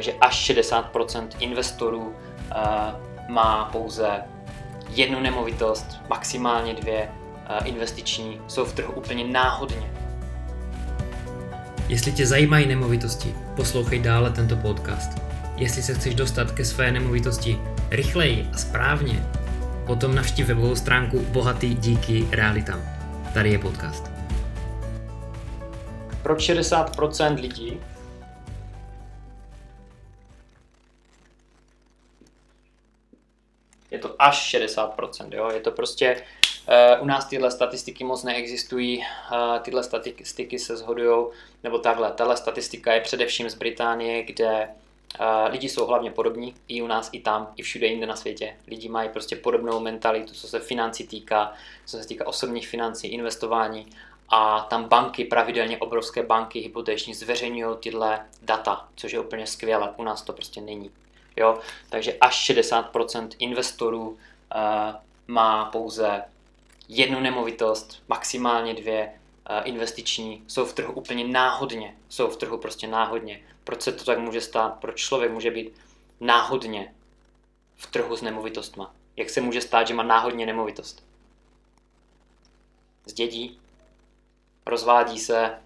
Takže až 60% investorů uh, má pouze jednu nemovitost, maximálně dvě uh, investiční, jsou v trhu úplně náhodně. Jestli tě zajímají nemovitosti, poslouchej dále tento podcast. Jestli se chceš dostat ke své nemovitosti rychleji a správně, potom navštív webovou stránku Bohatý díky realitám. Tady je podcast. Proč 60% lidí to až 60%, jo? je to prostě, uh, u nás tyhle statistiky moc neexistují, uh, tyhle statistiky se shodují, nebo takhle, tahle statistika je především z Británie, kde uh, lidi jsou hlavně podobní, i u nás, i tam, i všude jinde na světě. Lidi mají prostě podobnou mentalitu, co se financí týká, co se týká osobních financí, investování a tam banky, pravidelně obrovské banky hypotéční zveřejňují tyhle data, což je úplně skvělé, u nás to prostě není. Jo? Takže až 60% investorů uh, má pouze jednu nemovitost, maximálně dvě uh, investiční, jsou v trhu úplně náhodně, jsou v trhu prostě náhodně. Proč se to tak může stát? Proč člověk může být náhodně v trhu s nemovitostma? Jak se může stát, že má náhodně nemovitost? Zdědí, rozvádí se,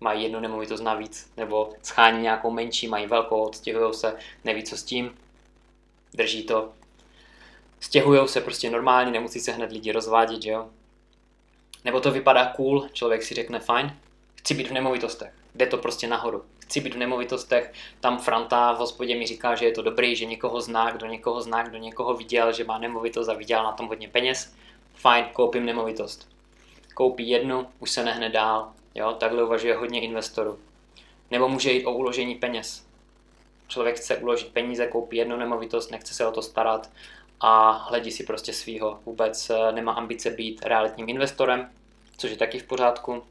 mají jednu nemovitost navíc, nebo schání nějakou menší, mají velkou, odstěhují se, neví co s tím, drží to. Stěhují se prostě normálně, nemusí se hned lidi rozvádět, že jo. Nebo to vypadá cool, člověk si řekne fajn, chci být v nemovitostech, jde to prostě nahoru. Chci být v nemovitostech, tam Franta v hospodě mi říká, že je to dobrý, že někoho zná, kdo někoho zná, kdo někoho viděl, že má nemovitost a viděl na tom hodně peněz. Fajn, koupím nemovitost. Koupí jednu, už se nehne dál, Jo, takhle uvažuje hodně investorů. Nebo může jít o uložení peněz. Člověk chce uložit peníze, koupí jednu nemovitost, nechce se o to starat a hledí si prostě svýho. Vůbec eh, nemá ambice být realitním investorem, což je taky v pořádku.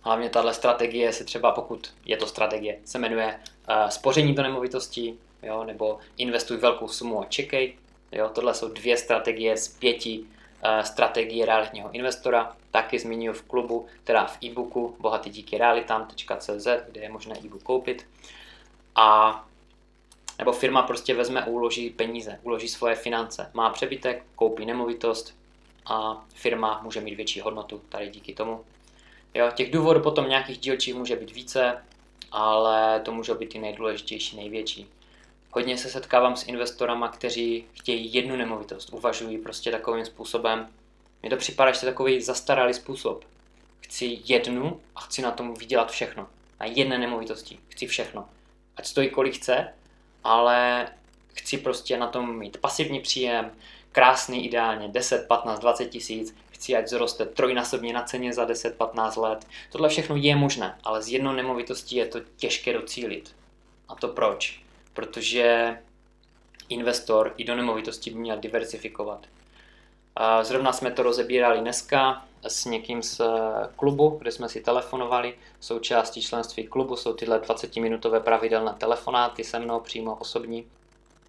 Hlavně tahle strategie se třeba, pokud je to strategie, se jmenuje uh, spoření do nemovitostí, jo, nebo investuj velkou sumu a čekej. Jo, tohle jsou dvě strategie z pěti strategii realitního investora, taky zmiňuji v klubu, teda v e-booku bohatý díky realitám.cz, kde je možné e-book koupit. A nebo firma prostě vezme a uloží peníze, uloží svoje finance, má přebytek, koupí nemovitost a firma může mít větší hodnotu tady díky tomu. Jo, těch důvodů potom nějakých dílčích může být více, ale to může být i nejdůležitější, největší. Hodně se setkávám s investorama, kteří chtějí jednu nemovitost, uvažují prostě takovým způsobem. Mně to připadá, že to je takový zastaralý způsob. Chci jednu a chci na tom vydělat všechno. Na jedné nemovitosti. Chci všechno. Ať stojí kolik chce, ale chci prostě na tom mít pasivní příjem, krásný ideálně 10, 15, 20 tisíc, chci, ať zroste trojnásobně na ceně za 10, 15 let. Tohle všechno je možné, ale z jednou nemovitostí je to těžké docílit. A to proč? Protože investor i do nemovitosti by měl diversifikovat. Zrovna jsme to rozebírali dneska s někým z eh, klubu, kde jsme si telefonovali. Součástí členství klubu jsou tyhle 20-minutové pravidelné telefonáty se mnou přímo osobní.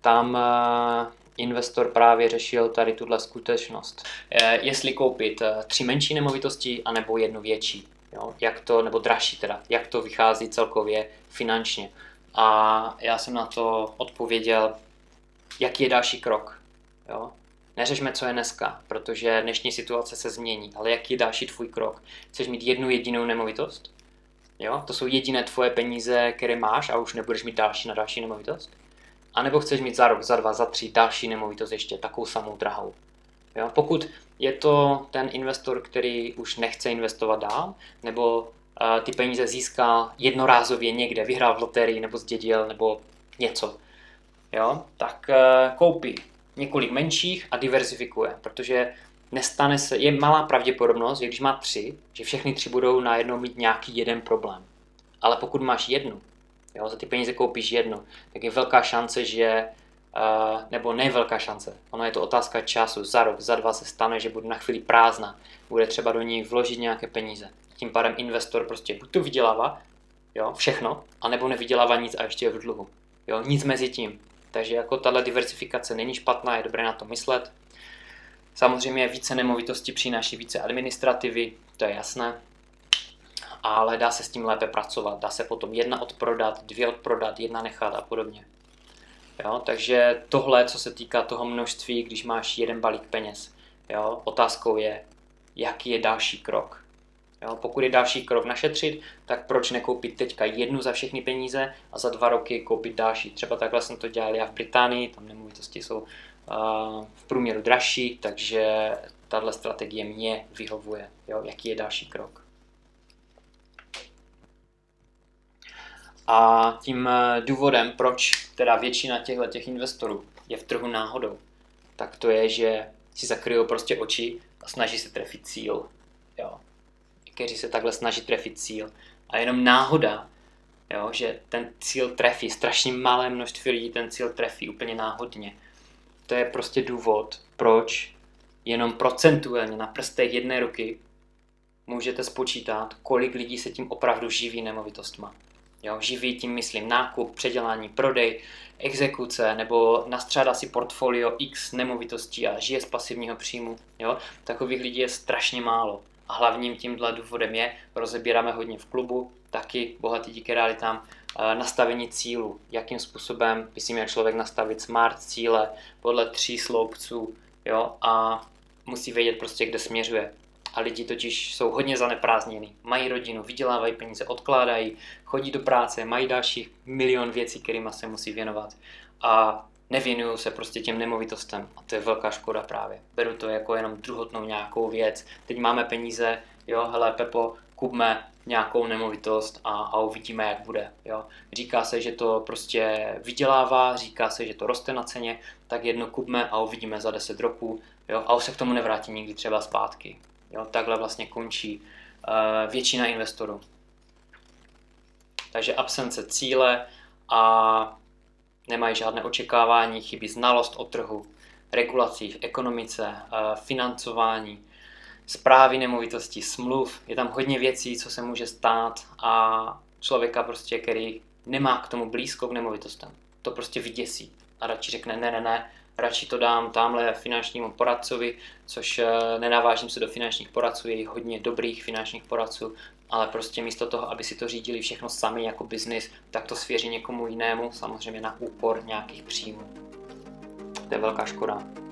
Tam eh, investor právě řešil tady tuhle skutečnost. Eh, jestli koupit tři menší nemovitosti anebo jednu větší. Jo? Jak to, nebo dražší teda, jak to vychází celkově finančně. A já jsem na to odpověděl, jaký je další krok. Jo? Neřešme, co je dneska, protože dnešní situace se změní, ale jaký je další tvůj krok? Chceš mít jednu jedinou nemovitost? Jo? To jsou jediné tvoje peníze, které máš a už nebudeš mít další na další nemovitost? A nebo chceš mít za rok, za dva, za tři další nemovitost ještě takovou samou drahou? Jo? Pokud je to ten investor, který už nechce investovat dál, nebo ty peníze získal jednorázově někde, vyhrál v loterii nebo zdědil nebo něco, jo, tak uh, koupí několik menších a diverzifikuje, protože nestane se, je malá pravděpodobnost, že když má tři, že všechny tři budou najednou mít nějaký jeden problém. Ale pokud máš jednu, jo, za ty peníze koupíš jednu, tak je velká šance, že Uh, nebo nejvelká šance. Ono je to otázka času. Za rok, za dva se stane, že bude na chvíli prázdná. Bude třeba do ní vložit nějaké peníze tím pádem investor prostě buď to vydělává, jo, všechno, anebo nevydělává nic a ještě je v dluhu. Jo, nic mezi tím. Takže jako tahle diversifikace není špatná, je dobré na to myslet. Samozřejmě více nemovitosti přináší více administrativy, to je jasné. ale dá se s tím lépe pracovat. Dá se potom jedna odprodat, dvě odprodat, jedna nechat a podobně. Jo, takže tohle, co se týká toho množství, když máš jeden balík peněz, jo, otázkou je, jaký je další krok. Jo, pokud je další krok našetřit, tak proč nekoupit teďka jednu za všechny peníze a za dva roky koupit další. Třeba takhle jsem to dělal já v Británii, tam nemovitosti jsou uh, v průměru dražší, takže tahle strategie mě vyhovuje. Jo, jaký je další krok. A tím eh, důvodem, proč teda většina těchto těch investorů je v trhu náhodou, tak to je, že si zakryjou prostě oči a snaží se trefit cíl. Jo. Kteří se takhle snaží trefit cíl. A jenom náhoda, jo, že ten cíl trefí, strašně malé množství lidí ten cíl trefí úplně náhodně. To je prostě důvod, proč jenom procentuálně na prstech jedné ruky můžete spočítat, kolik lidí se tím opravdu živí nemovitostma. Jo, živý tím myslím nákup, předělání, prodej, exekuce nebo nastřádá si portfolio X nemovitostí a žije z pasivního příjmu. Jo? Takových lidí je strašně málo. A hlavním tímhle důvodem je, rozebíráme hodně v klubu, taky bohatý díky realitám, eh, nastavení cílu. Jakým způsobem by si měl člověk nastavit smart cíle podle tří sloupců jo? a musí vědět prostě, kde směřuje. A lidi totiž jsou hodně zaneprázdněni. Mají rodinu, vydělávají peníze, odkládají, chodí do práce, mají další milion věcí, kterými se musí věnovat. A nevěnují se prostě těm nemovitostem. A to je velká škoda právě. Beru to jako jenom druhotnou nějakou věc. Teď máme peníze, jo, hele Pepo, kupme nějakou nemovitost a, a uvidíme, jak bude. Jo. Říká se, že to prostě vydělává, říká se, že to roste na ceně, tak jedno kupme a uvidíme za 10 roků jo, a už se k tomu nevrátí nikdy třeba zpátky. Jo, takhle vlastně končí uh, většina investorů. Takže absence cíle a nemají žádné očekávání, chybí znalost o trhu, regulací v ekonomice, uh, financování, zprávy nemovitostí, smluv. Je tam hodně věcí, co se může stát a člověka prostě, který nemá k tomu blízko k nemovitostem, to prostě vyděsí a radši řekne ne, ne, ne, radši to dám tamhle finančnímu poradcovi, což eh, nenavážím se do finančních poradců, je hodně dobrých finančních poradců, ale prostě místo toho, aby si to řídili všechno sami jako biznis, tak to svěří někomu jinému, samozřejmě na úkor nějakých příjmů. To je velká škoda.